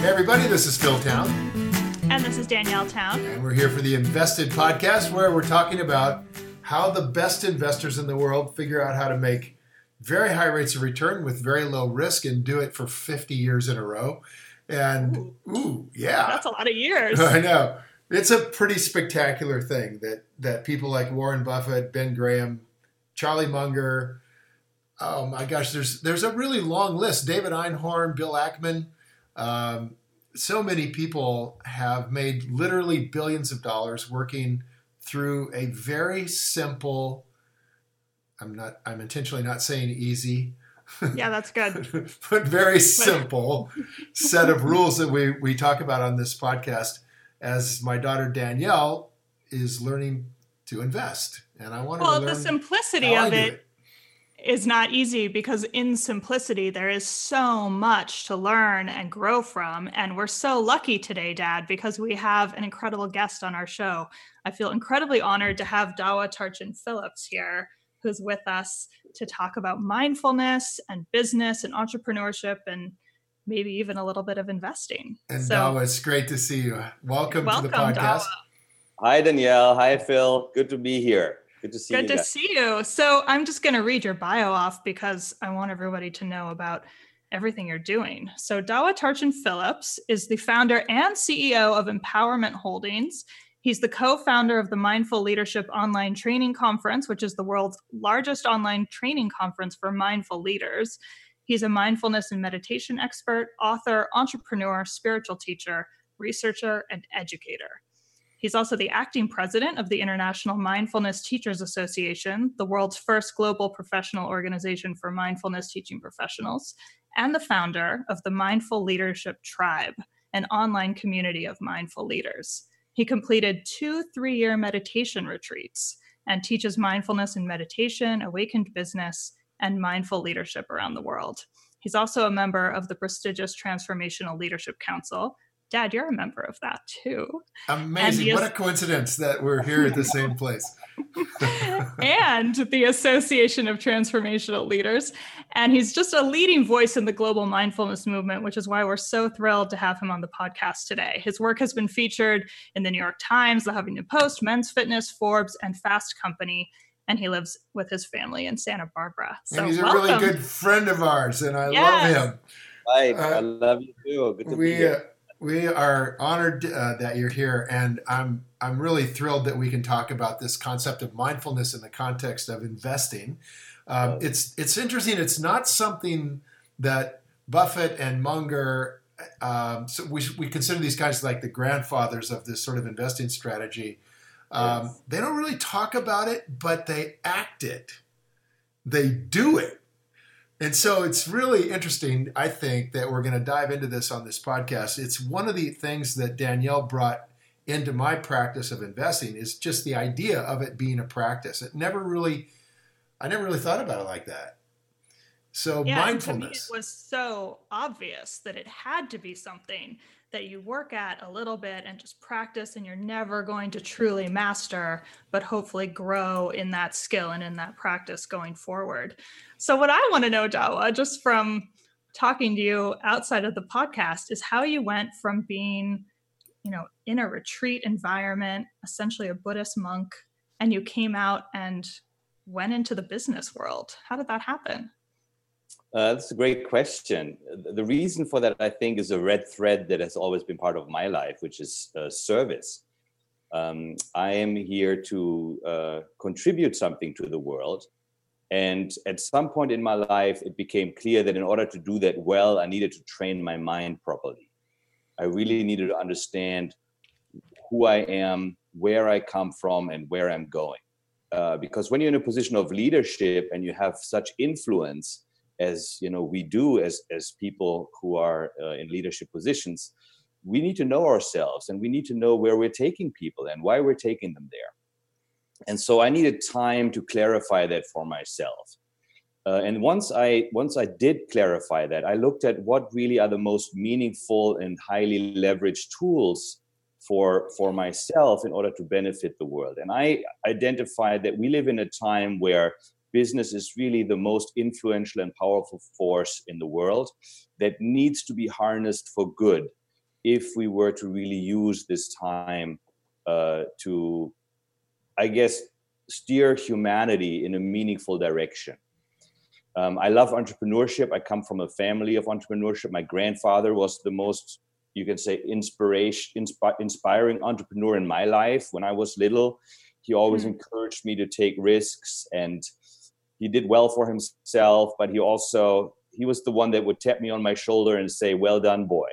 Hey, everybody, this is Phil Town. And this is Danielle Town. And we're here for the Invested podcast where we're talking about how the best investors in the world figure out how to make very high rates of return with very low risk and do it for 50 years in a row. And ooh, ooh yeah. That's a lot of years. I know. It's a pretty spectacular thing that that people like Warren Buffett, Ben Graham, Charlie Munger, oh my gosh, there's there's a really long list. David Einhorn, Bill Ackman, um, so many people have made literally billions of dollars working through a very simple. I'm not. I'm intentionally not saying easy. Yeah, that's good. but very simple set of rules that we we talk about on this podcast. As my daughter Danielle is learning to invest, and I want well, to learn the simplicity of it, it is not easy because in simplicity there is so much to learn and grow from. And we're so lucky today dad because we have an incredible guest on our show. I feel incredibly honored to have dawa tarchin phillips here who's with us to talk about mindfulness and business and entrepreneurship and maybe even a little bit of investing. And so, dawa it's great to see you. Welcome, welcome to the podcast dawa. hi danielle. Hi phil. Good to be here Good to see Good you. Good to see you. So I'm just going to read your bio off because I want everybody to know about everything you're doing. So Dawa Tarchin Phillips is the founder and CEO of Empowerment Holdings. He's the co-founder of the Mindful Leadership Online Training Conference, which is the world's largest online training conference for mindful leaders. He's a mindfulness and meditation expert, author, entrepreneur, spiritual teacher, researcher, and educator. He's also the acting president of the International Mindfulness Teachers Association, the world's first global professional organization for mindfulness teaching professionals, and the founder of the Mindful Leadership Tribe, an online community of mindful leaders. He completed two three year meditation retreats and teaches mindfulness and meditation, awakened business, and mindful leadership around the world. He's also a member of the prestigious Transformational Leadership Council, Dad, you're a member of that too. Amazing. What a coincidence that we're here at the same place. and the Association of Transformational Leaders. And he's just a leading voice in the global mindfulness movement, which is why we're so thrilled to have him on the podcast today. His work has been featured in the New York Times, the Huffington Post, Men's Fitness, Forbes, and Fast Company. And he lives with his family in Santa Barbara. So and he's welcome. a really good friend of ours, and I yes. love him. Hi, uh, I love you too. Good to we, be here. We are honored uh, that you're here, and I'm I'm really thrilled that we can talk about this concept of mindfulness in the context of investing. Um, it's it's interesting. It's not something that Buffett and Munger. Um, so we we consider these guys like the grandfathers of this sort of investing strategy. Um, yes. They don't really talk about it, but they act it. They do it and so it's really interesting, I think, that we're going to dive into this on this podcast. It's one of the things that Danielle brought into my practice of investing is just the idea of it being a practice. It never really, I never really thought about it like that. So yeah, mindfulness it was so obvious that it had to be something that you work at a little bit and just practice and you're never going to truly master but hopefully grow in that skill and in that practice going forward. So what i want to know dawa just from talking to you outside of the podcast is how you went from being you know in a retreat environment essentially a buddhist monk and you came out and went into the business world. How did that happen uh, that's a great question. The reason for that, I think, is a red thread that has always been part of my life, which is uh, service. Um, I am here to uh, contribute something to the world. And at some point in my life, it became clear that in order to do that well, I needed to train my mind properly. I really needed to understand who I am, where I come from, and where I'm going. Uh, because when you're in a position of leadership and you have such influence, as you know we do as as people who are uh, in leadership positions we need to know ourselves and we need to know where we're taking people and why we're taking them there. And so i needed time to clarify that for myself. Uh, and once i once i did clarify that i looked at what really are the most meaningful and highly leveraged tools for for myself in order to benefit the world. And i identified that we live in a time where business is really the most influential and powerful force in the world that needs to be harnessed for good. if we were to really use this time uh, to, I guess, steer humanity in a meaningful direction. Um, I love entrepreneurship. I come from a family of entrepreneurship. My grandfather was the most, you can say, inspiration, inspi- inspiring entrepreneur in my life. When I was little, he always mm-hmm. encouraged me to take risks, and he did well for himself. But he also he was the one that would tap me on my shoulder and say, "Well done, boy."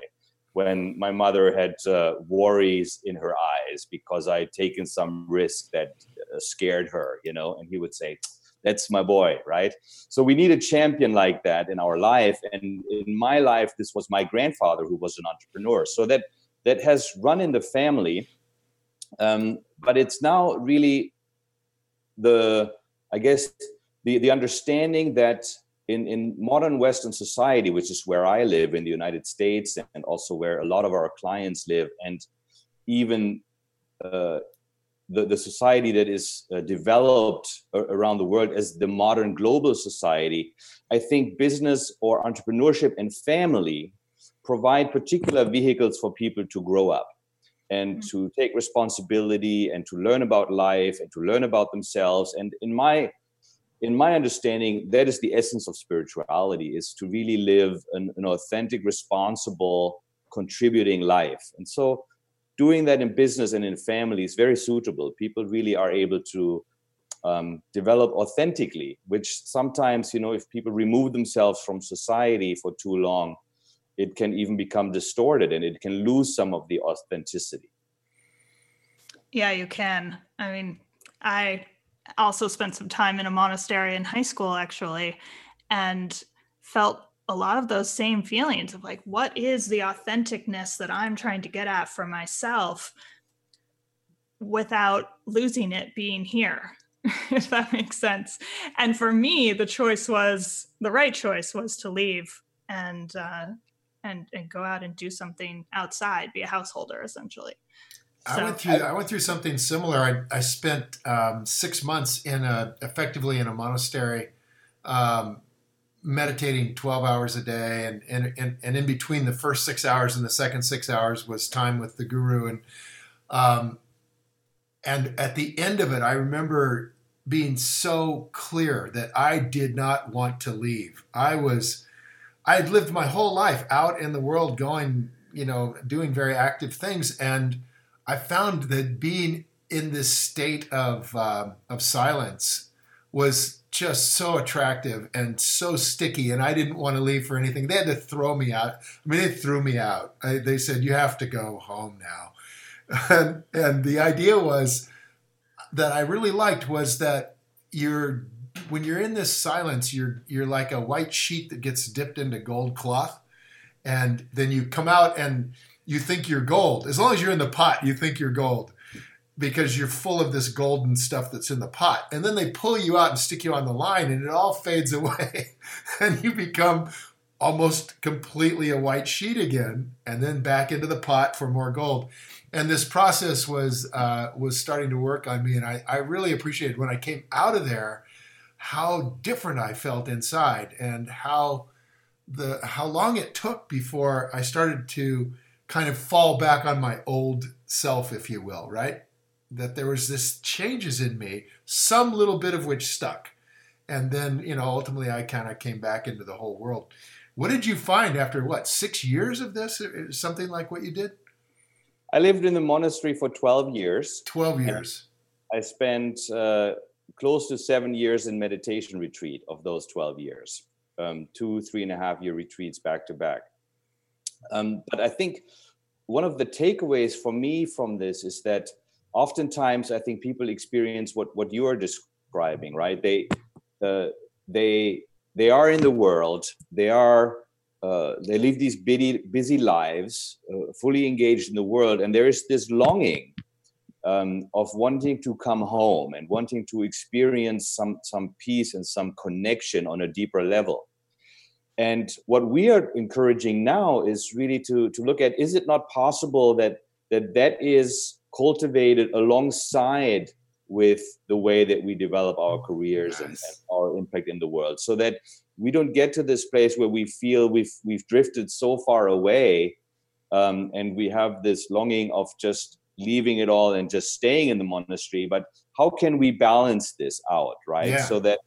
When my mother had uh, worries in her eyes because I had taken some risk that uh, scared her, you know, and he would say, that's my boy right so we need a champion like that in our life and in my life this was my grandfather who was an entrepreneur so that that has run in the family um, but it's now really the i guess the the understanding that in, in modern Western society, which is where I live in the United States and also where a lot of our clients live, and even uh, the, the society that is uh, developed around the world as the modern global society, I think business or entrepreneurship and family provide particular vehicles for people to grow up and mm-hmm. to take responsibility and to learn about life and to learn about themselves. And in my in my understanding, that is the essence of spirituality: is to really live an, an authentic, responsible, contributing life. And so doing that in business and in family is very suitable. People really are able to um, develop authentically, which sometimes, you know, if people remove themselves from society for too long, it can even become distorted and it can lose some of the authenticity. Yeah, you can. I mean, I also spent some time in a monastery in high school, actually, and felt a lot of those same feelings of like what is the authenticness that i'm trying to get at for myself without losing it being here if that makes sense. And for me the choice was the right choice was to leave and uh, and and go out and do something outside be a householder essentially I went through. I, went through something similar. I, I spent um, six months in a effectively in a monastery, um, meditating 12 hours a day and, and, and, and, in between the first six hours and the second six hours was time with the guru and um, and at the end of it i remember being so clear that i did not want to leave i was i had lived my whole life out in the world going you know doing very active things and i found that being in this state of uh, of silence was just so attractive and so sticky, and I didn't want to leave for anything. They had to throw me out. I mean, they threw me out. I, they said, "You have to go home now," and, and the idea was that I really liked was that you're when you're in this silence, you're you're like a white sheet that gets dipped into gold cloth, and then you come out and you think you're gold. As long as you're in the pot, you think you're gold because you're full of this golden stuff that's in the pot. And then they pull you out and stick you on the line and it all fades away. and you become almost completely a white sheet again and then back into the pot for more gold. And this process was uh, was starting to work on me. And I, I really appreciated when I came out of there how different I felt inside and how the how long it took before I started to kind of fall back on my old self, if you will, right? that there was this changes in me, some little bit of which stuck. And then, you know, ultimately I kind of came back into the whole world. What did you find after what, six years of this? Something like what you did? I lived in the monastery for 12 years. 12 years. I spent uh, close to seven years in meditation retreat of those 12 years, um, two, three and a half year retreats back to back. Um, but I think one of the takeaways for me from this is that oftentimes I think people experience what what you are describing, right? They uh, they they are in the world. They are uh, they live these busy busy lives, uh, fully engaged in the world, and there is this longing um, of wanting to come home and wanting to experience some some peace and some connection on a deeper level. And what we are encouraging now is really to to look at: is it not possible that that that is cultivated alongside with the way that we develop our careers nice. and, and, our impact in the world so that we don't get to this place where we feel we've we've drifted so far away um, and we have this longing of just leaving it all and just staying in the monastery but how can we balance this out right Yeah. so that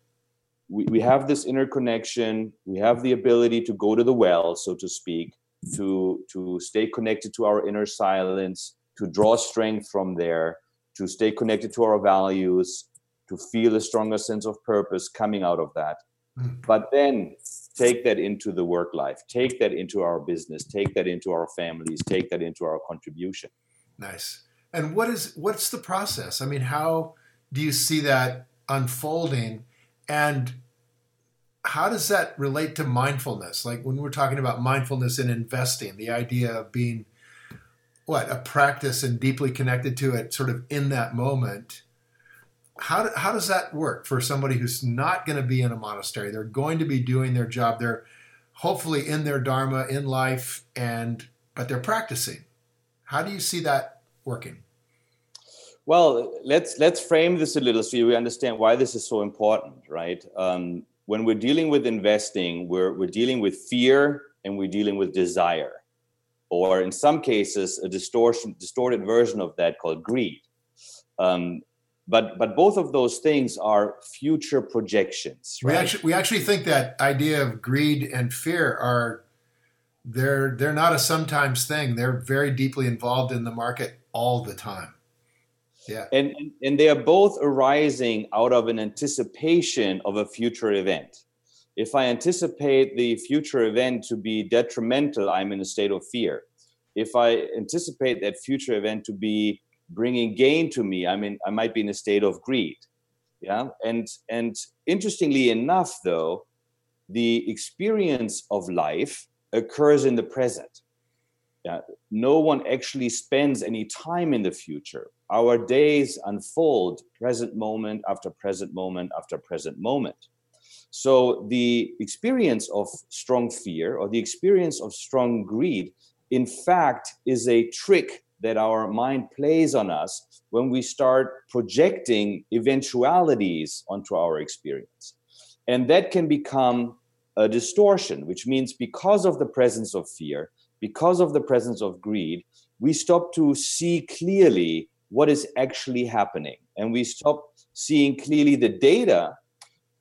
we, we have this interconnection we have the ability to go to the well so to speak to to stay connected to our inner silence to draw strength from there to stay connected to our values to feel a stronger sense of purpose coming out of that Mm. but then take that into the work life take that into our business take that into our families take that into our contribution Nice. And what is what's the process? I mean, how do you see that unfolding and how does that relate to mindfulness? Like when we're talking about mindfulness in investing, the idea of being what, a practice and deeply connected to it sort of in that moment. How, how does that work for somebody who's not going to be in a monastery? They're going to be doing their job. They're hopefully in their dharma in life and but they're practicing. How do you see that working? Well, let's let's frame this a little so we understand why this is so important, right? Um, when we're dealing with investing, we're we're dealing with fear and we're dealing with desire, or in some cases, a distortion distorted version of that called greed. Um, but but both of those things are future projections. We actually we actually think that idea of greed and fear are they're they're not a sometimes thing. They're very deeply involved in the market all the time. Yeah. and and- they are both arising out of an anticipation of a future event. If i anticipate the future event to be detrimental i'm in a state of fear. If i anticipate that future event to be bringing gain to me i mean i might be in a state of greed. Yeah? And and interestingly enough though the experience of life occurs in the present. Yeah? No one actually spends any time in the future our days unfold present moment after present moment after present moment. So the experience of strong fear or the experience of strong greed in fact is a trick that our mind plays on us when we start projecting eventualities onto our experience. And that can become a distortion which means because of the presence of fear because of the presence of greed we stop to see clearly what is actually happening. And we stop seeing clearly the data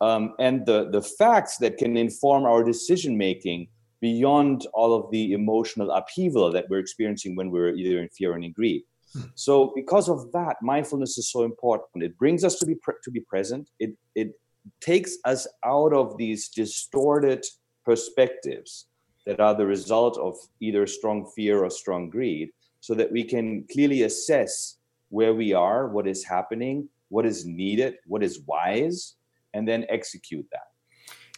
um, and the, the facts that can inform our decision making beyond all of the emotional upheaval that we're experiencing when we're either in fear or in greed. Hmm. so because of that mindfulness is so important. It brings us to be pre- to be present. It it takes us out of these distorted perspectives that are the result of either strong fear or strong greed so that we can clearly assess where we are, what is happening, what is needed, what is wise, and then execute that.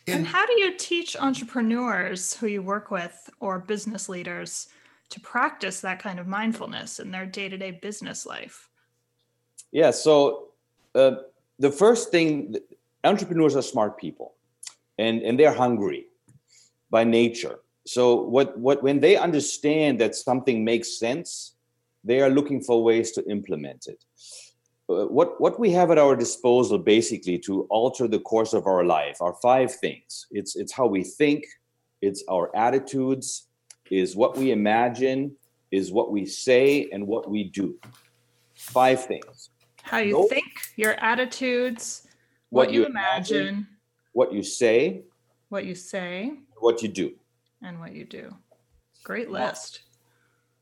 and how do you teach entrepreneurs who you work with or business leaders to practice that kind of mindfulness in their day-to-day business life? Yeah, so uh, the first thing, entrepreneurs are smart people and, and they're hungry by nature. So what, what when they understand that something makes sense, they are looking for ways to implement it. Uh, what what we have at our disposal basically to alter the course of our life are five things. It's it's how we think, it's our attitudes, is what we imagine, is what we say, and what we do. Five things. How you Nope. think, your attitudes, what, you imagine, what you say, what you say, what you do. and what you do. Great list.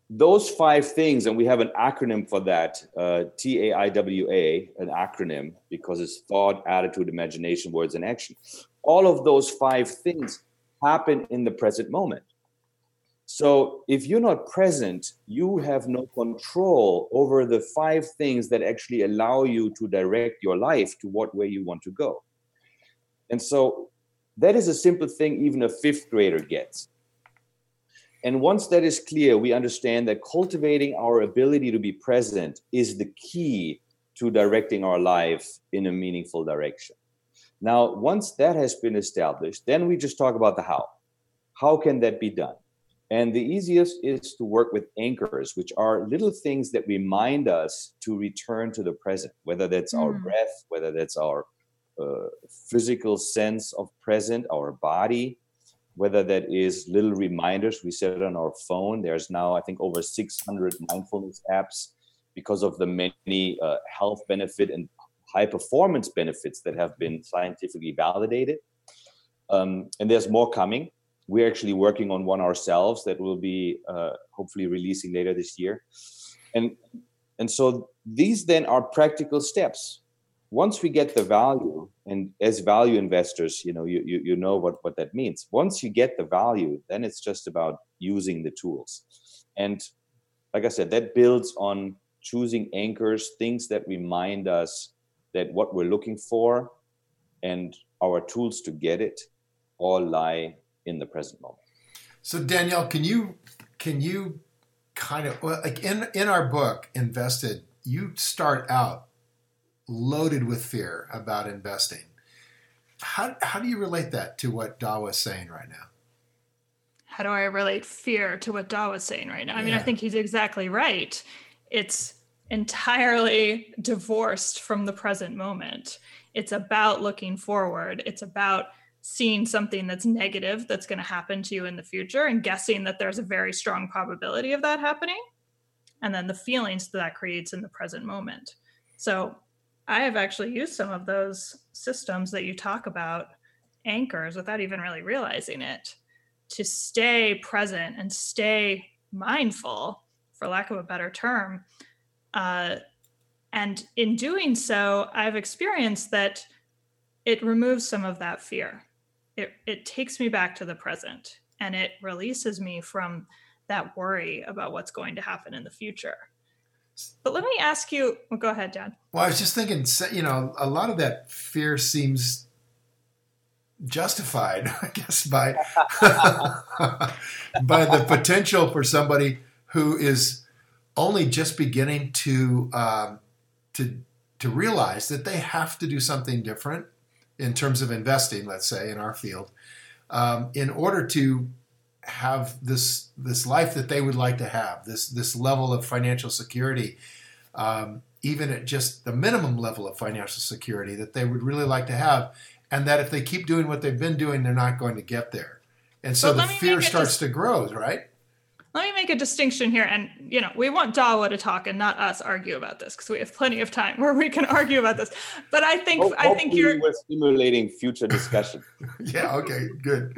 Those five things, and we have an acronym for that uh, T A I W A, an acronym because it's thought, attitude, imagination, words, and action. All of those five things happen in the present moment. So if you're not present, you have no control over the five things that actually allow you to direct your life to what way you want to go. And so that is a simple thing even a fifth grader gets. And once that is clear, we understand that cultivating our ability to be present is the key to directing our life in a meaningful direction. Now, once that has been established, then we just talk about the how. How can that be done? And the easiest is to work with anchors, which are little things that remind us to return to the present, whether that's our Mm. breath, whether that's our uh, physical sense of present, our body, whether that is little reminders we set on our phone. There's now, I think, over 600 mindfulness apps because of the many uh, health benefit and high performance benefits that have been scientifically validated. Um, and there's more coming. We're actually working on one ourselves that will be uh, hopefully releasing later this year. And and so these then are practical steps once we get the value and as value investors you know you, you, you know what, what that means. Once you get the value then it's just about using the tools. And like i said that builds on choosing anchors things that remind us that what we're looking for and our tools to get it all lie in the present moment. So danielle can you can you kind of like in in our book invested you start out loaded with fear about investing. How, how do you relate that to what Dawa is saying right now? How do I relate fear to what Dawa is saying right now? I mean, I think he's exactly right. It's entirely divorced from the present moment. It's about looking forward. It's about seeing something that's negative that's going to happen to you in the future and guessing that there's a very strong probability of that happening. And then the feelings that, that creates in the present moment. So I have actually used some of those systems that you talk about, anchors, without even really realizing it, to stay present and stay mindful, for lack of a better term. Uh, and in doing so, I've experienced that it removes some of that fear. It, it takes me back to the present and it releases me from that worry about what's going to happen in the future. But let me ask you. Well, go ahead, John. Well, I was just thinking. You know, a lot of that fear seems justified, I guess, by by the potential for somebody who is only just beginning to um, to to realize that they have to do something different in terms of investing. Let's say in our field, um, in order to have this this life that they would like to have, this this level of financial security, um, even at just the minimum level of financial security that they would really like to have, and that if they keep doing what they've been doing, they're not going to get there, and so the fear starts to grow, right? Let me make a distinction here, and you know we want Dawa to talk and not us argue about this because we have plenty of time where we can argue about this. But I think Hope, I think you're we're stimulating future discussion. yeah. Okay. Good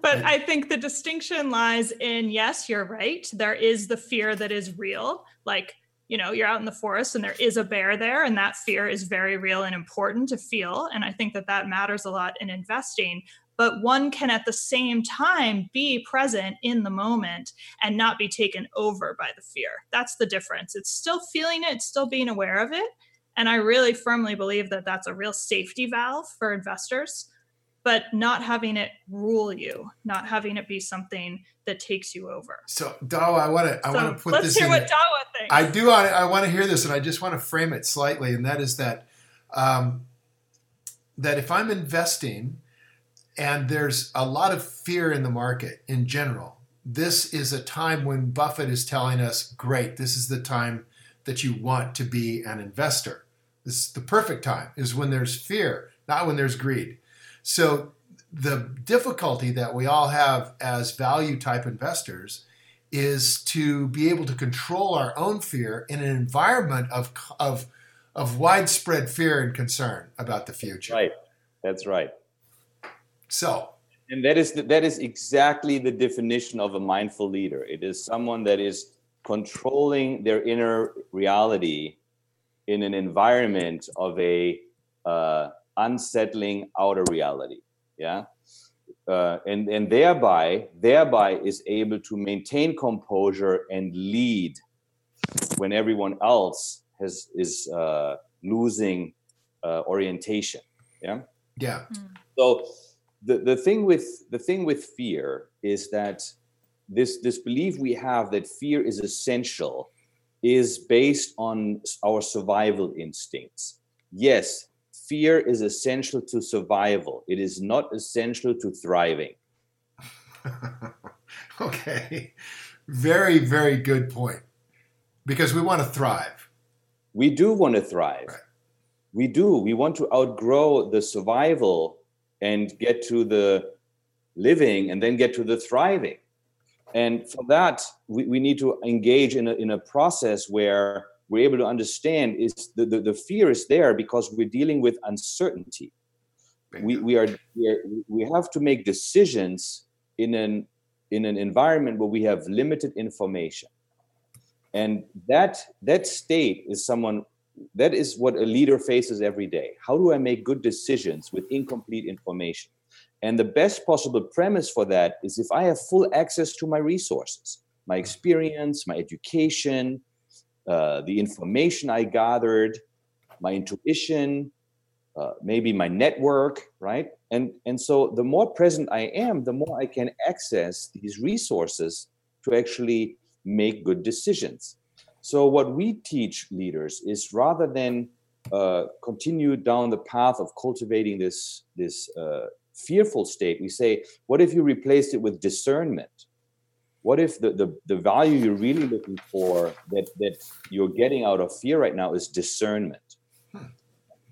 but I think the distinction lies in yes, you're right. There is the fear that is real. Like, you know, you're out in the forest and there is a bear there, and that fear is very real and important to feel. And I think that that matters a lot in investing. But one can at the same time be present in the moment and not be taken over by the fear. That's the difference. It's still feeling it, it's still being aware of it. And I really firmly believe that that's a real safety valve for investors but not having it rule you, not having it be something that takes you over. So Dawa, I want to I so want to put let's this. Let's hear in what Dawa thinks. I do. I, I want to hear this, and I just want to frame it slightly, and that is that um, that if I'm investing and there's a lot of fear in the market in general, this is a time when Buffett is telling us, "Great, this is the time that you want to be an investor." This is the perfect time is when there's fear, not when there's greed. So the difficulty that we all have as value type investors is to be able to control our own fear in an environment of of of widespread fear and concern about the future. Right. That's right. So, and that is the, that is exactly the definition of a mindful leader. It is someone that is controlling their inner reality in an environment of a uh, unsettling outer reality yeah? Uh, and and thereby thereby is able to maintain composure and lead when everyone else has is uh, losing uh, orientation yeah? Yeah. So the, the thing with the thing with fear is that this this belief we have that fear is essential is based on our survival instincts. Yes fear is essential to survival. It is not essential to thriving. okay. Very, very good point. Because we want to thrive. We do want to thrive. Right. We do. We want to outgrow the survival and get to the living and then get to the thriving. And for that, we, we need to engage in a, in a process where we're able to understand is the, the, the fear is there because we're dealing with uncertainty. We, we are, we are we have to make decisions in an in an environment where we have limited information. And that that state is someone that is what a leader faces every day. How do i make good decisions with incomplete information? And the best possible premise for that is if I have full access to my resources, my mm. experience, my education, uh, the information I gathered, my intuition, uh, maybe my network, right? And and so the more present I am, the more I can access these resources to actually make good decisions. So what we teach leaders is rather than uh, continue down the path of cultivating this this uh, fearful state, we say, what if you replaced it with discernment? What if the, the, the value you're really looking for that, that you're getting out of fear right now is discernment? Hmm.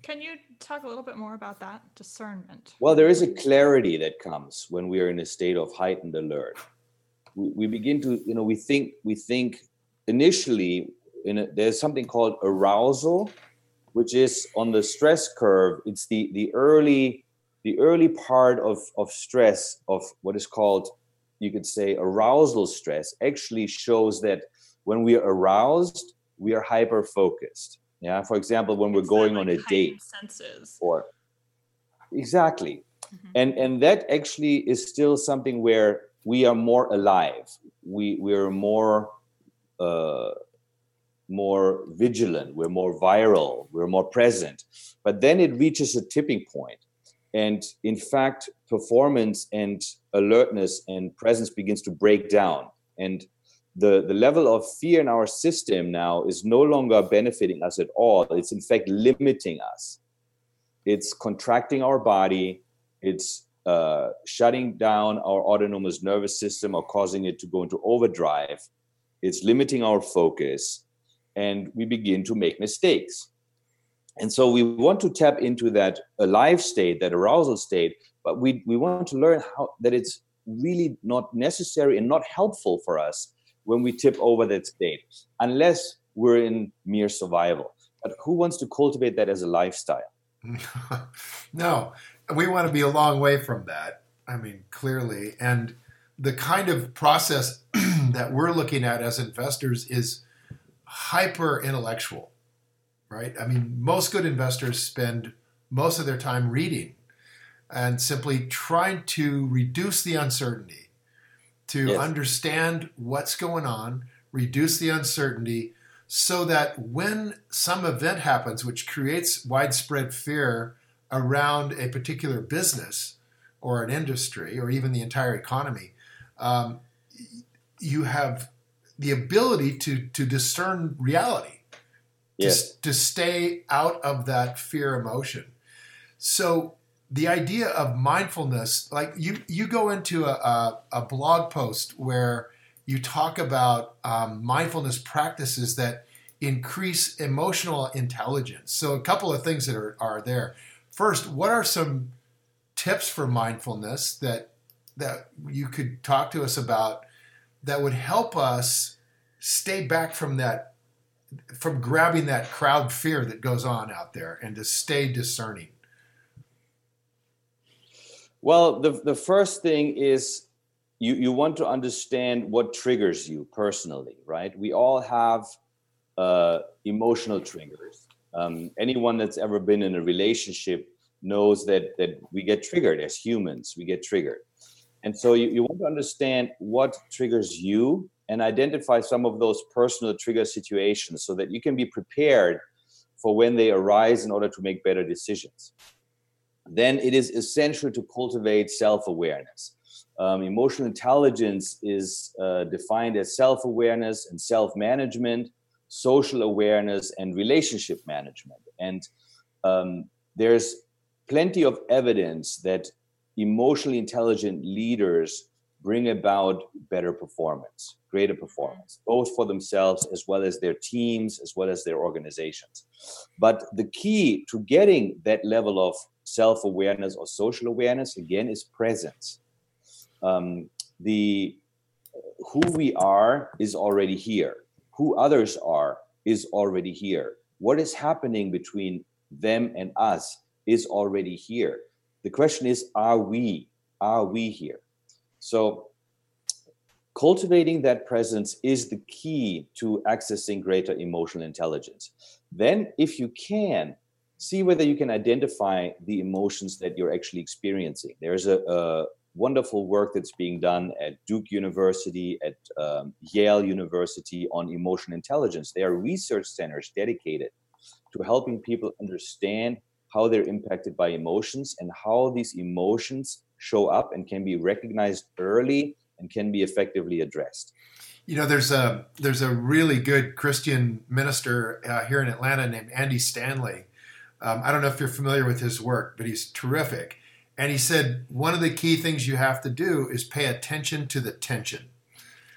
Can you talk a little bit more about that discernment? Well, there is a clarity that comes when we are in a state of heightened alert. We, we begin to, you know, we think, we think initially in a, there's something called arousal, which is on the stress curve. It's the, the early the early part of, of stress, of what is called, you could say, arousal stress, actually shows that when we are aroused, we are hyper focused. Yeah. For example, when we're going like on a date. Senses. Or exactly. Mm-hmm. And and that actually is still something where we are more alive. We we're more uh, more vigilant. We're more viral. We're more present. But then it reaches a tipping point and in fact performance and alertness and presence begins to break down. And the, the level of fear in our system now is no longer benefiting us at all. It's in fact limiting us. It's contracting our body. It's uh, shutting down our autonomous nervous system or causing it to go into overdrive. It's limiting our focus. And we begin to make mistakes and so we want to tap into that alive state that arousal state but we we want to learn how that it's really not necessary and not helpful for us when we tip over that state unless we're in mere survival. But who wants to cultivate that as a lifestyle? No we want to be a long way from that i mean clearly. And the kind of process that we're looking at as investors is hyper intellectual right? I mean, most good investors spend most of their time reading and simply trying to reduce the uncertainty, to yes. understand what's going on, reduce the uncertainty, so that when some event happens which creates widespread fear around a particular business or an industry or even the entire economy, um, you have the ability to, to discern reality yes. to, to stay out of that fear emotion. So the idea of mindfulness, like you, you go into a, a, a blog post where you talk about um, mindfulness practices that increase emotional intelligence. So a couple of things that are, are there. First, what are some tips for mindfulness that that you could talk to us about that would help us stay back from that from grabbing that crowd fear that goes on out there and to stay discerning? Well, the, the first thing is you, you want to understand what triggers you personally, right? We all have uh, emotional triggers. Um, anyone that's ever been in a relationship knows that, that we get triggered as humans, we get triggered. And so you, you want to understand what triggers you and identify some of those personal trigger situations so that you can be prepared for when they arise in order to make better decisions. Then it is essential to cultivate self awareness. Um, emotional intelligence is uh, defined as self awareness and self management, social awareness, and relationship management. And um, there's plenty of evidence that emotionally intelligent leaders bring about better performance, greater performance, both for themselves as well as their teams, as well as their organizations. But the key to getting that level of self awareness or social awareness, again, is presence. um, the who we are is already here. Who others are is already here. What is happening between them and us is already here. The question is, are we? Are we here? So cultivating that presence is the key to accessing greater emotional intelligence. Then, if you can, see whether you can identify the emotions that you're actually experiencing. There's a, a wonderful work that's being done at Duke University, at um, Yale University on emotional intelligence. They are research centers dedicated to helping people understand how they're impacted by emotions and how these emotions show up and can be recognized early and can be effectively addressed. You know, there's a there's a really good Christian minister uh, here in Atlanta named Andy Stanley. Um, I don't know if you're familiar with his work, but he's terrific. And he said one of the key things you have to do is pay attention to the tension.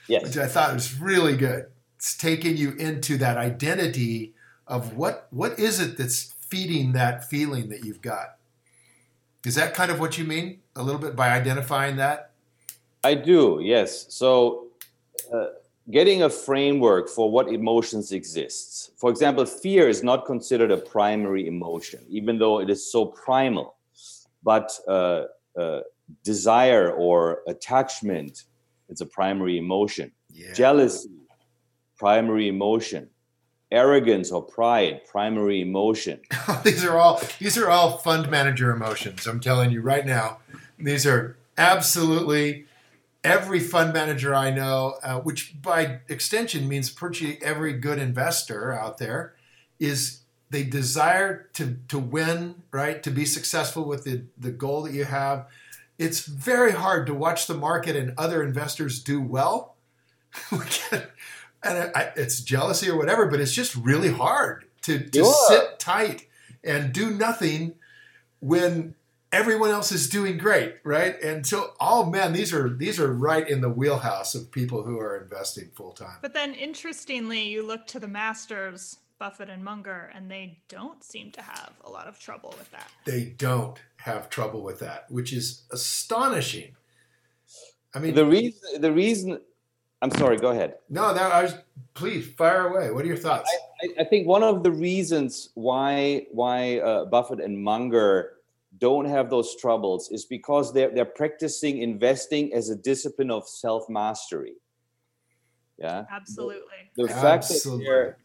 Yes. Which I thought was really good. It's taking you into that identity of what what is it that's feeding that feeling that you've got. Is that kind of what you mean a little bit by identifying that? I do, yes. So, uh, getting a framework for what emotions exists. For example, fear is not considered a primary emotion, even though it is so primal. But uh, uh, desire or attachment, it's a primary emotion. Yeah. Jealousy, primary emotion arrogance or pride primary emotion. These are all these are all fund manager emotions i'm telling you right now. These are absolutely every fund manager i know uh, which by extension means virtually every good investor out there is they desire to to win right? To be successful with the the goal that you have. It's very hard to watch the market and other investors do well and I, it's jealousy or whatever, but it's just really hard to, to sure. sit tight and do nothing when everyone else is doing great, right? And so, oh man, these are these are right in the wheelhouse of people who are investing full time. But then, interestingly, you look to the masters, Buffett and Munger, and they don't seem to have a lot of trouble with that. They don't have trouble with that, which is astonishing. I mean, the reason the reason I'm sorry. Go ahead. No, that I was. Please fire away. What are your thoughts? I, I think one of the reasons why why uh, Buffett and Munger don't have those troubles is because they're they're practicing investing as a discipline of self mastery. Yeah. Absolutely. The, the fact Absolutely. that they're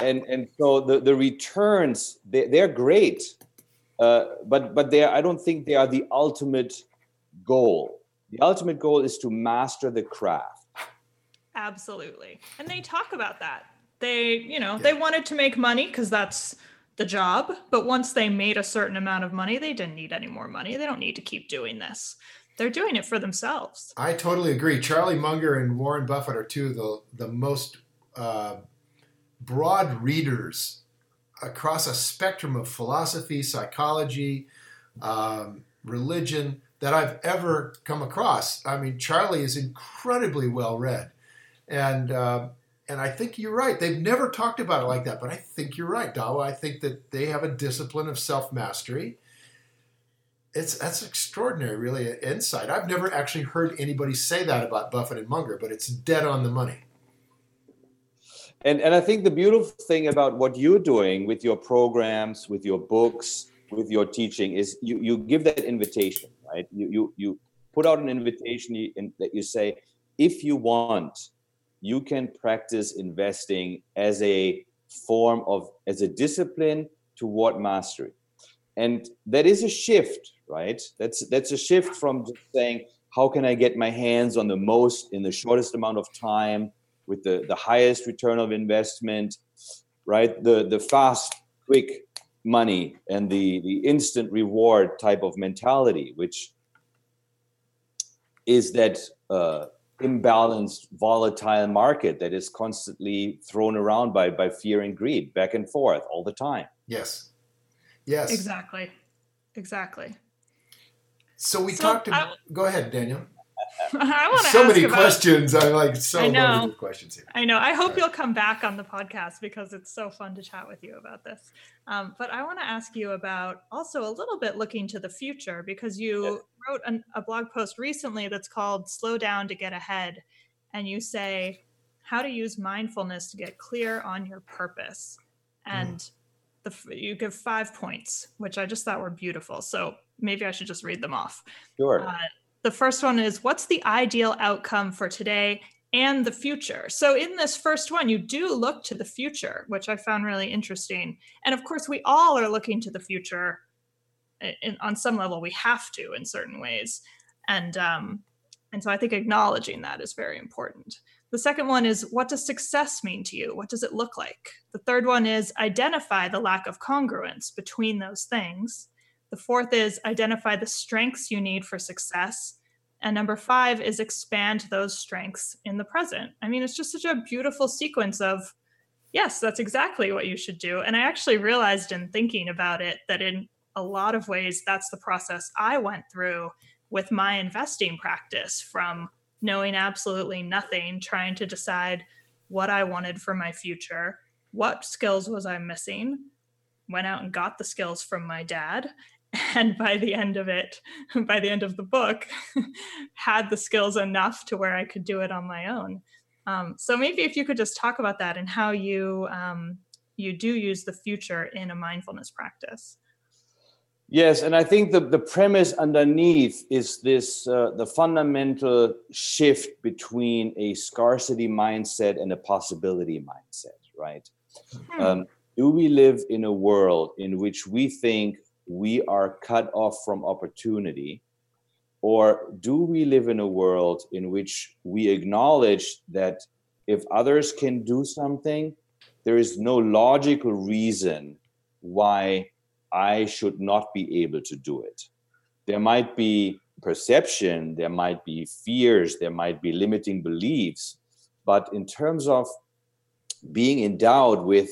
and and so the the returns they, they're great, uh, but but they I don't think they are the ultimate goal the ultimate goal is to master the craft. Absolutely. And they talk about that. They, you know, yeah. they wanted to make money because that's the job. But once they made a certain amount of money, they didn't need any more money. They don't need to keep doing this. They're doing it for themselves. I totally agree. Charlie Munger and Warren Buffett are two of the, the most uh, broad readers across a spectrum of philosophy, psychology, um, religion that I've ever come across. I mean, Charlie is incredibly well read, and uh, and I think you're right. They've never talked about it like that, but I think you're right, Dawa. I think that they have a discipline of self mastery. It's that's extraordinary, really, insight. I've never actually heard anybody say that about Buffett and Munger, but it's dead on the money. And and I think the beautiful thing about what you're doing with your programs, with your books, with your teaching is you you give that invitation right? You you you put out an invitation in, that you say, if you want, you can practice investing as a form of as a discipline toward mastery, and that is a shift, right? That's that's a shift from just saying, how can I get my hands on the most in the shortest amount of time with the the highest return of investment, right? The the fast, quick money and the the instant reward type of mentality which is that uh, imbalanced volatile market that is constantly thrown around by by fear and greed back and forth all the time. Yes. Yes. Exactly. Exactly. So we so talked about I, go ahead danielle I want to so many about, questions. I like so I know. questions here. I know. I hope you'll come back on the podcast because it's so fun to chat with you about this. Um, but I want to ask you about also a little bit looking to the future because you yeah. wrote an, a blog post recently that's called "Slow Down to Get Ahead," and you say how to use mindfulness to get clear on your purpose. And mm. the, you give five points, which I just thought were beautiful. So maybe I should just read them off. Sure. Uh, the first one is what's the ideal outcome for today and the future? So, in this first one, you do look to the future, which I found really interesting. And of course, we all are looking to the future. In, on some level, we have to in certain ways. And, um, and so I think acknowledging that is very important. The second one is what does success mean to you? What does it look like? The third one is identify the lack of congruence between those things. The fourth is identify the strengths you need for success. And number five is expand those strengths in the present. I mean, it's just such a beautiful sequence of, yes, that's exactly what you should do. And I actually realized in thinking about it that in a lot of ways, that's the process I went through with my investing practice from knowing absolutely nothing, trying to decide what I wanted for my future, what skills was I missing, went out and got the skills from my dad, and by the end of it by the end of the book had the skills enough to where i could do it on my own. Um, so maybe if you could just talk about that and how you um, you do use the future in a mindfulness practice. Yes and i think the, the premise underneath is this uh, the fundamental shift between a scarcity mindset and a possibility mindset right? Hmm. um, do we live in a world in which we think we are cut off from opportunity? Or do we live in a world in which we acknowledge that if others can do something, there is no logical reason why I should not be able to do it? There might be perception, there might be fears, there might be limiting beliefs. But in terms of being endowed with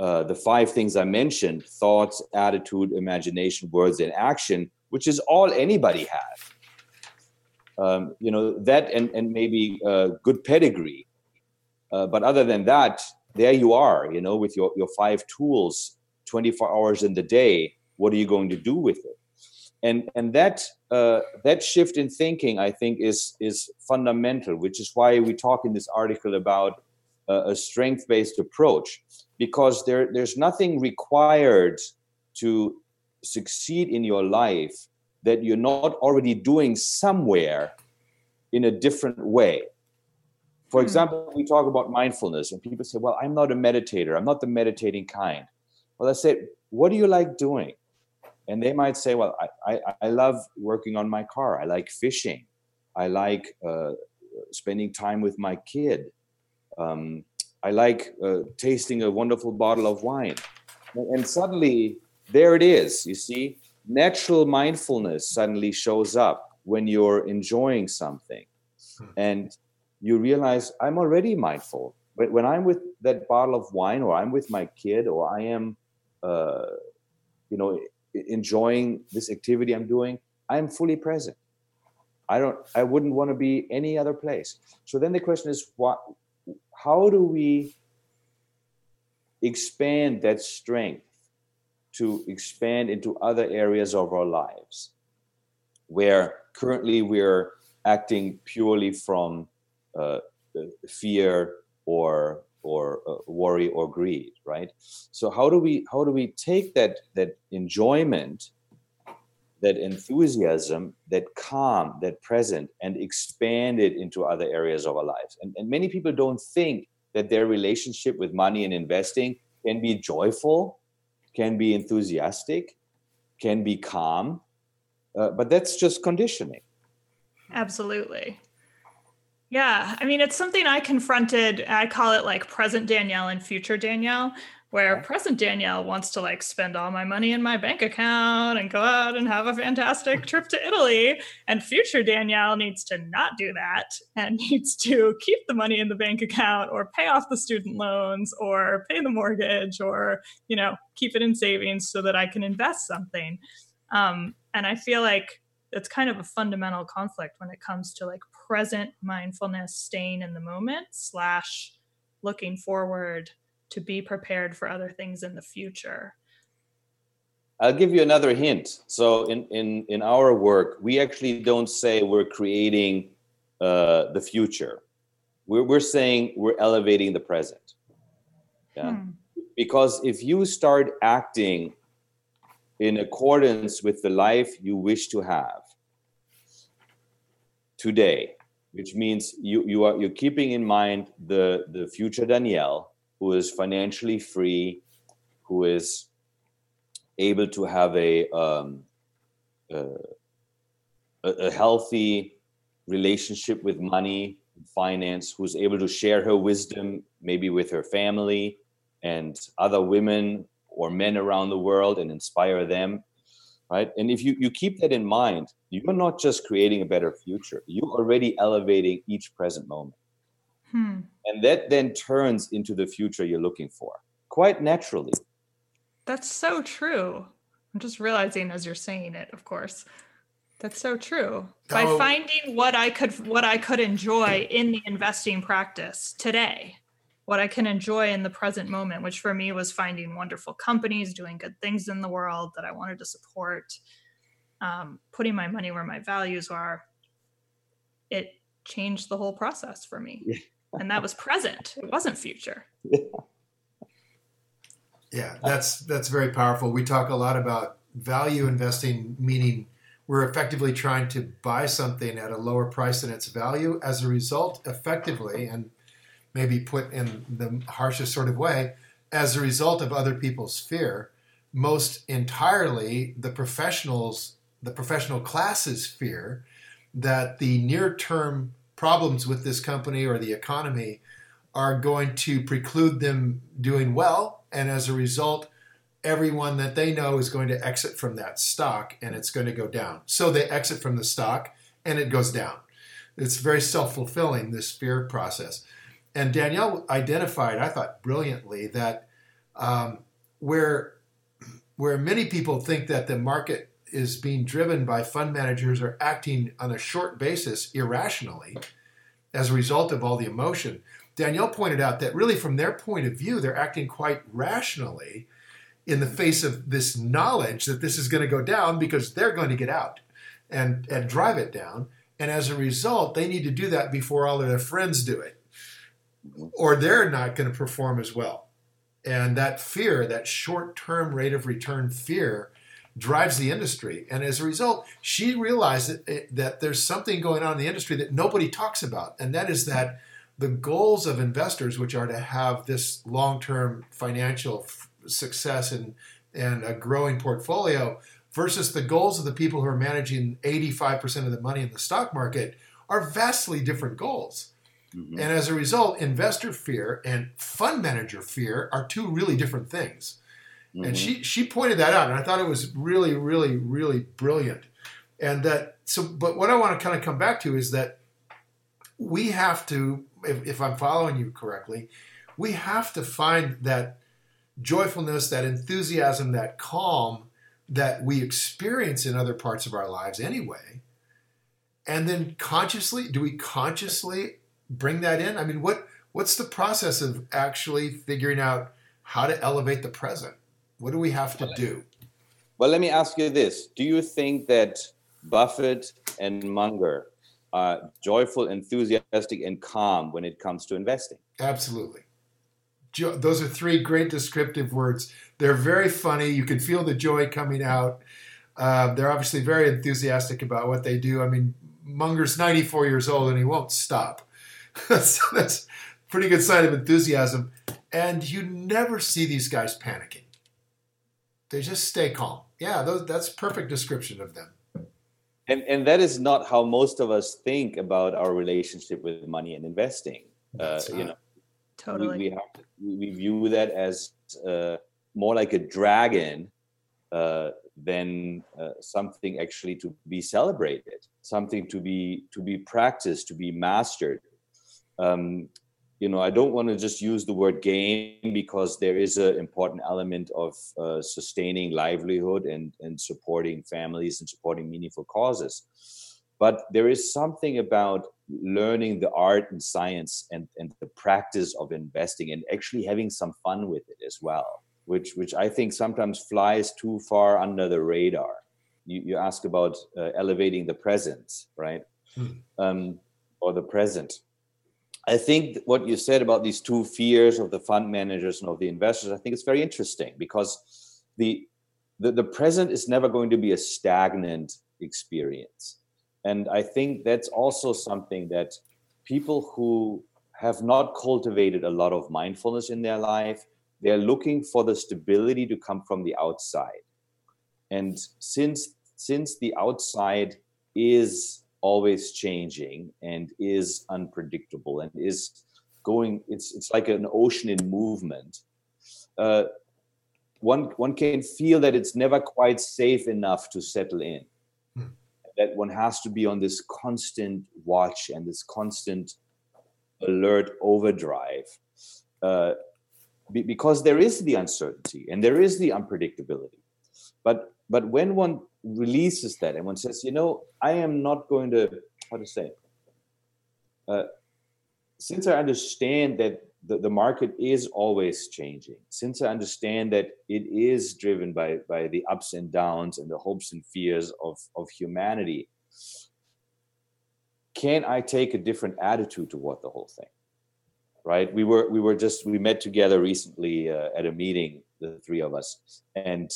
uh, the five things I mentioned thoughts, attitude, imagination, words, and action, which is all anybody has. Um, you know, that and, and maybe uh, good pedigree. Uh, but other than that, there you are, you know, with your, your five tools 24 hours in the day. What are you going to do with it? And, and that uh, that shift in thinking, I think, is is fundamental, which is why we talk in this article about a strength-based approach because there, there's nothing required to succeed in your life that you're not already doing somewhere in a different way. For hmm. example, we talk about mindfulness, and people say, Well, I'm not a meditator, I'm not the meditating kind. Well, I said, What do you like doing? And they might say, Well, I, I, I love working on my car, I like fishing, I like uh, spending time with my kid. Um, I like uh, tasting a wonderful bottle of wine. And suddenly, there it is. You see, natural mindfulness suddenly shows up when you're enjoying something. Hmm. And you realize, I'm already mindful. But when I'm with that bottle of wine, or I'm with my kid, or I am, uh, you know, enjoying this activity I'm doing, I'm fully present. I don't. I wouldn't want to be any other place. So then the question is, what? How do we expand that strength to expand into other areas of our lives where currently we're acting purely from uh, fear or or uh, worry or greed right? So how do we how do we take that that enjoyment that enthusiasm, that calm, that present, and expand it into other areas of our lives. And, and many people don't think that their relationship with money and investing can be joyful, can be enthusiastic, can be calm, uh, but that's just conditioning. Absolutely. Yeah, I mean, it's something I confronted. I call it like present Danielle and future Danielle, where okay. present Danielle wants to like spend all my money in my bank account and go out and have a fantastic trip to Italy. And future Danielle needs to not do that and needs to keep the money in the bank account or pay off the student loans or pay the mortgage or, you know, keep it in savings so that I can invest something. Um, and I feel like it's kind of a fundamental conflict when it comes to like present mindfulness, staying in the moment, slash looking forward to be prepared for other things in the future. I'll give you another hint. So in in in our work, we actually don't say we're creating uh, the future. We're we're saying we're elevating the present. Yeah. Hmm. Because if you start acting in accordance with the life you wish to have today, which means you you are you're keeping in mind the the future Danielle, who is financially free, who is able to have a, um, uh, a, healthy relationship with money, and finance, who's able to share her wisdom maybe with her family and other women or men around the world and inspire them right? And if you, you keep that in mind you're not just creating a better future. You're already elevating each present moment hmm. and that then turns into the future you're looking for quite naturally that's so true. I'm just realizing as you're saying it, of course. That's so true. By oh. finding what I could what I could enjoy in the investing practice today, what I can enjoy in the present moment, which for me was finding wonderful companies, doing good things in the world that I wanted to support, um, putting my money where my values are. It changed the whole process for me. And that was present. It wasn't future. Yeah. Yeah, that's that's very powerful. We talk a lot about value investing, meaning we're effectively trying to buy something at a lower price than its value. As a result, effectively, and maybe put in the harshest sort of way, as a result of other people's fear, most entirely the professionals, the professional classes fear that the near term problems with this company or the economy are going to preclude them doing well and as a result, everyone that they know is going to exit from that stock and it's going to go down. So they exit from the stock and it goes down. It's very self fulfilling, this fear process. And Danielle identified, I thought brilliantly, that um, where, where many people think that the market is being driven by fund managers or acting on a short basis irrationally as a result of all the emotion, Danielle pointed out that really, from their point of view, they're acting quite rationally in the face of this knowledge that this is going to go down because they're going to get out and, and drive it down. And as a result, they need to do that before all of their friends do it, or they're not going to perform as well. And that fear, that short term rate of return fear, drives the industry. And as a result, she realized that, that there's something going on in the industry that nobody talks about, and that is that the goals of investors, which are to have this long term financial f- success and, and a growing portfolio, versus the goals of the people who are managing 85% of the money in the stock market, are vastly different goals. Mm-hmm. And as a result, investor fear and fund manager fear are two really different things. Mm-hmm. And she she pointed that out, and I thought it was really, really, really brilliant. And that so, but what I want to kind of come back to is that we have to if, if I'm following you correctly, we have to find that joyfulness, that enthusiasm, that calm that we experience in other parts of our lives anyway. And then consciously, do we consciously bring that in? I mean, what what's the process of actually figuring out how to elevate the present? What do we have to do? Well, let me ask you this. Do you think that Buffett and Munger are joyful, enthusiastic, and calm when it comes to investing. Absolutely. Jo- those are three great descriptive words. They're very funny. You can feel the joy coming out. Uh, they're obviously very enthusiastic about what they do. I mean, Munger's 94 years old and he won't stop. so that's pretty good sign of enthusiasm. And you never see these guys panicking. They just stay calm. Yeah, those, that's perfect description of them. And and that is not how most of us think about our relationship with money and investing. Uh, you know totally. we, we, have to, we view that as uh, more like a dragon uh, than uh, something actually to be celebrated something to be to be practiced to be mastered. Um, you know i don't want to just use the word game because there is an important element of uh, sustaining livelihood and and supporting families and supporting meaningful causes. But there is something about learning the art and science and, and the practice of investing and actually having some fun with it as well which which i think sometimes flies too far under the radar. You, you ask about uh, elevating the present right? Hmm. um, or the present I think what you said about these two fears of the fund managers and of the investors, I think it's very interesting because the, the, the present is never going to be a stagnant experience. And I think that's also something that people who have not cultivated a lot of mindfulness in their life, they're looking for the stability to come from the outside. And since since the outside is always changing and is unpredictable and is going it's it's like an ocean in movement. Uh, one one can feel that it's never quite safe enough to settle in. Hmm. that one has to be on this constant watch and this constant alert overdrive uh, be, because there is the uncertainty and there is the unpredictability. But but when one releases that and one says, you know, I am not going to, how to say, uh, since I understand that the, the market is always changing, since I understand that it is driven by, by the ups and downs and the hopes and fears of, of humanity, can I take a different attitude toward the whole thing? Right? We were we were just we met together recently uh, at a meeting, the three of us, and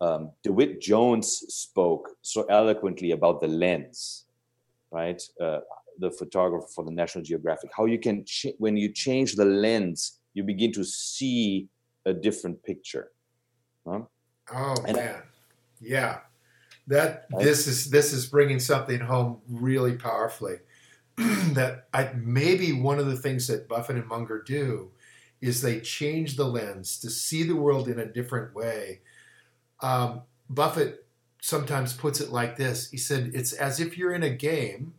um, DeWitt Jones spoke so eloquently about the lens, right? Uh, the photographer for the National Geographic, how you can, ch- when you change the lens, you begin to see a different picture. Huh? Oh and man, yeah, that right? this is this is bringing something home really powerfully. that I maybe one of the things that Buffett and Munger do is they change the lens to see the world in a different way um, Buffett sometimes puts it like this. He said, It's as if you're in a game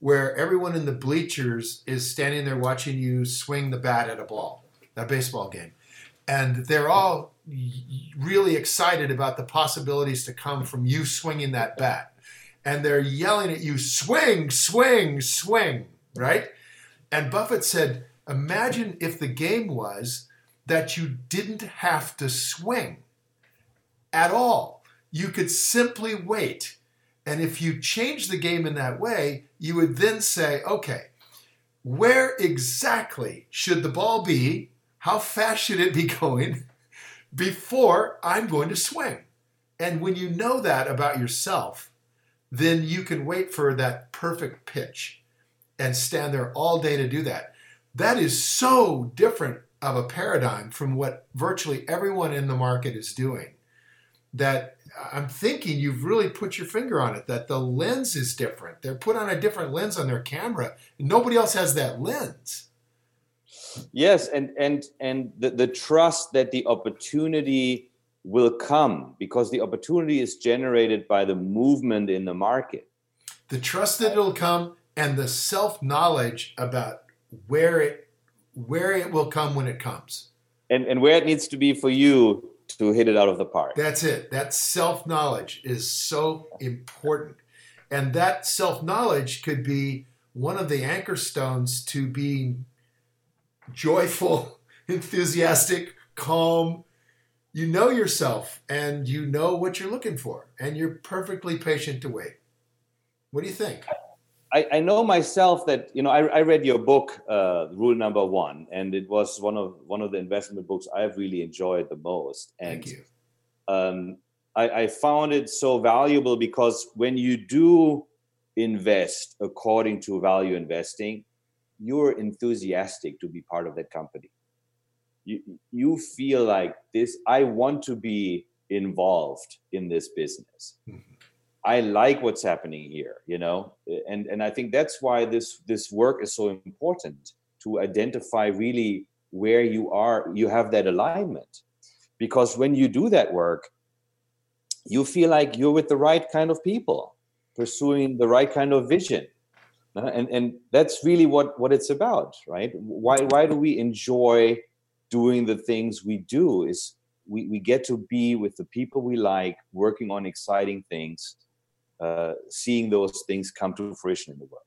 where everyone in the bleachers is standing there watching you swing the bat at a ball, a baseball game. And they're all really excited about the possibilities to come from you swinging that bat. And they're yelling at you, swing, swing, swing, right? And Buffett said, Imagine if the game was that you didn't have to swing at all. You could simply wait. And if you change the game in that way, you would then say, okay, where exactly should the ball be? How fast should it be going before I'm going to swing? And when you know that about yourself, then you can wait for that perfect pitch and stand there all day to do that. That is so different of a paradigm from what virtually everyone in the market is doing that I'm thinking you've really put your finger on it that the lens is different. They're put on a different lens on their camera. Nobody else has that lens. Yes, and and and the, the trust that the opportunity will come because the opportunity is generated by the movement in the market. The trust that it'll come and the self-knowledge about where it where it will come when it comes. And and where it needs to be for you to hit it out of the park. That's it. That self knowledge is so important. And that self knowledge could be one of the anchor stones to being joyful, enthusiastic, calm. You know yourself and you know what you're looking for, and you're perfectly patient to wait. What do you think? I, I, know myself that you know I, I read your book, uh, Rule Number One, and it was one of one of the investment books I've really enjoyed the most. And, Thank you. Um, I, I found it so valuable because when you do invest according to value investing, you're enthusiastic to be part of that company. You you feel like this. I want to be involved in this business. Mm-hmm I like what's happening here, you know, and and I think that's why this this work is so important to identify really where you are. You have that alignment, because when you do that work, you feel like you're with the right kind of people, pursuing the right kind of vision. Uh, and and that's really what what it's about, right? Why why do we enjoy doing the things we do? Is we, we get to be with the people we like, working on exciting things, uh, seeing those things come to fruition in the world.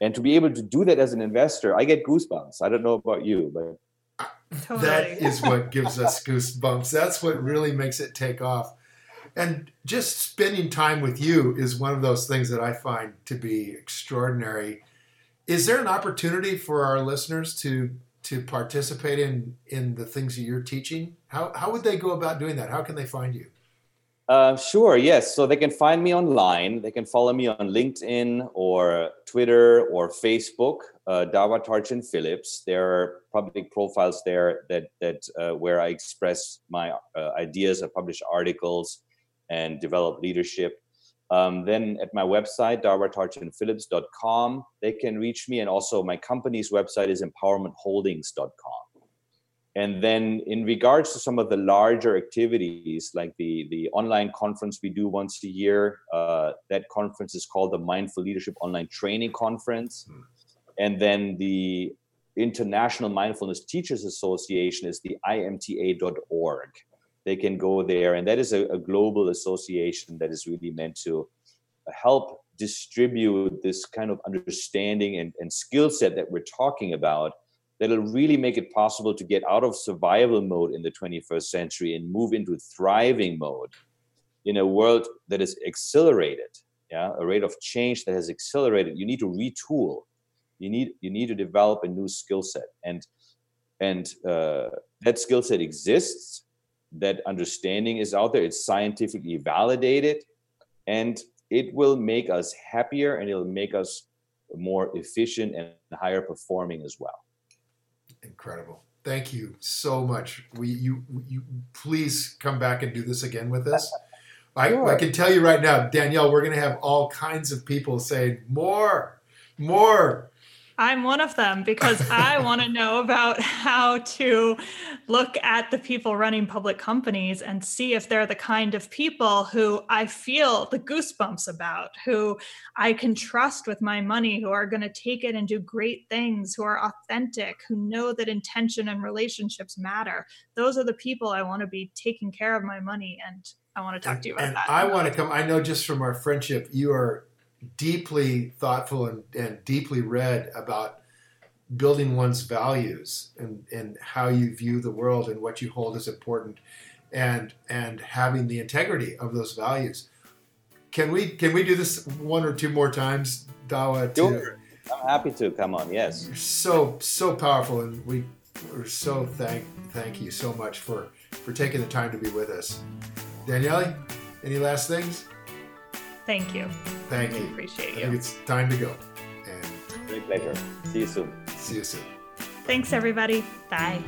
And to be able to do that as an investor, I get goosebumps. I don't know about you, but totally. that is what gives us goosebumps. That's what really makes it take off. And just spending time with you is one of those things that I find to be extraordinary. Is there an opportunity for our listeners to to participate in in the things that you're teaching? How how would they go about doing that? How can they find you? Uh, sure. Yes. So they can find me online. They can follow me on LinkedIn or Twitter or Facebook. Uh, Dawa Tarchin Phillips. There are public profiles there that that uh, where I express my uh, ideas. I publish articles and develop leadership. Um, then at my website, dawatarchinphillips.com, they can reach me. And also my company's website is empowermentholdings.com. And then in regards to some of the larger activities, like the, the online conference we do once a year, uh, that conference is called the Mindful Leadership Online Training Conference. Hmm. And then the International Mindfulness Teachers Association is the imta.org they can go there. And that is a, a global association that is really meant to help distribute this kind of understanding and, and skill set that we're talking about that'll really make it possible to get out of survival mode in the 21st century and move into thriving mode in a world that is accelerated yeah? A rate of change that has accelerated. You need to retool. You need you need to develop a new skill set. And and uh, that skill set exists. That understanding is out there. It's scientifically validated. And it will make us happier and it'll make us more efficient and higher performing as well incredible. Thank you so much. We you you please come back and do this again with us. I, sure. I can tell you right now danielle we're going to have all kinds of people saying more more I'm one of them because I want to know about how to look at the people running public companies and see if they're the kind of people who I feel the goosebumps about, who I can trust with my money, who are going to take it and do great things, who are authentic, who know that intention and relationships matter. Those are the people I want to be taking care of my money and I want to talk to you about that. and that. I want to come I know just from our friendship you are deeply thoughtful and, and deeply read about building one's values and, and how you view the world and what you hold as important and and having the integrity of those values. Can we can we do this one or two more times, Dawa? Sure. I'm happy to come on. Yes. so so powerful, and we we're so thank thank you so much for for taking the time to be with us. Danielle, any last things? Thank you. Thank you. Appreciate you. I think it's time to go. And Great pleasure. See you soon. See you soon. Thanks, everybody. Bye.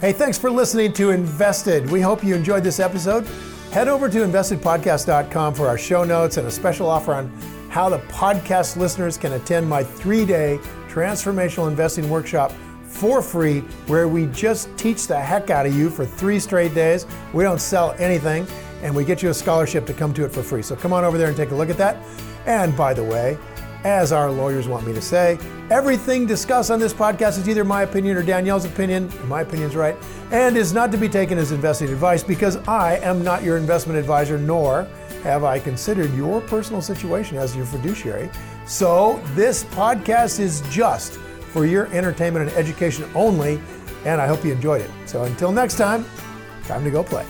Hey, thanks for listening to Invested. We hope you enjoyed this episode. Head over to investedpodcast.com for our show notes and a special offer on how the podcast listeners can attend my three day transformational investing workshop for free, where we just teach the heck out of you for three straight days. We don't sell anything and we get you a scholarship to come to it for free. So come on over there and take a look at that. And by the way, as our lawyers want me to say, everything discussed on this podcast is either my opinion or Danielle's opinion, my opinion's right, and is not to be taken as investing advice because I am not your investment advisor, nor have I considered your personal situation as your fiduciary. So this podcast is just for your entertainment and education only, and I hope you enjoyed it. So until next time, time to go play.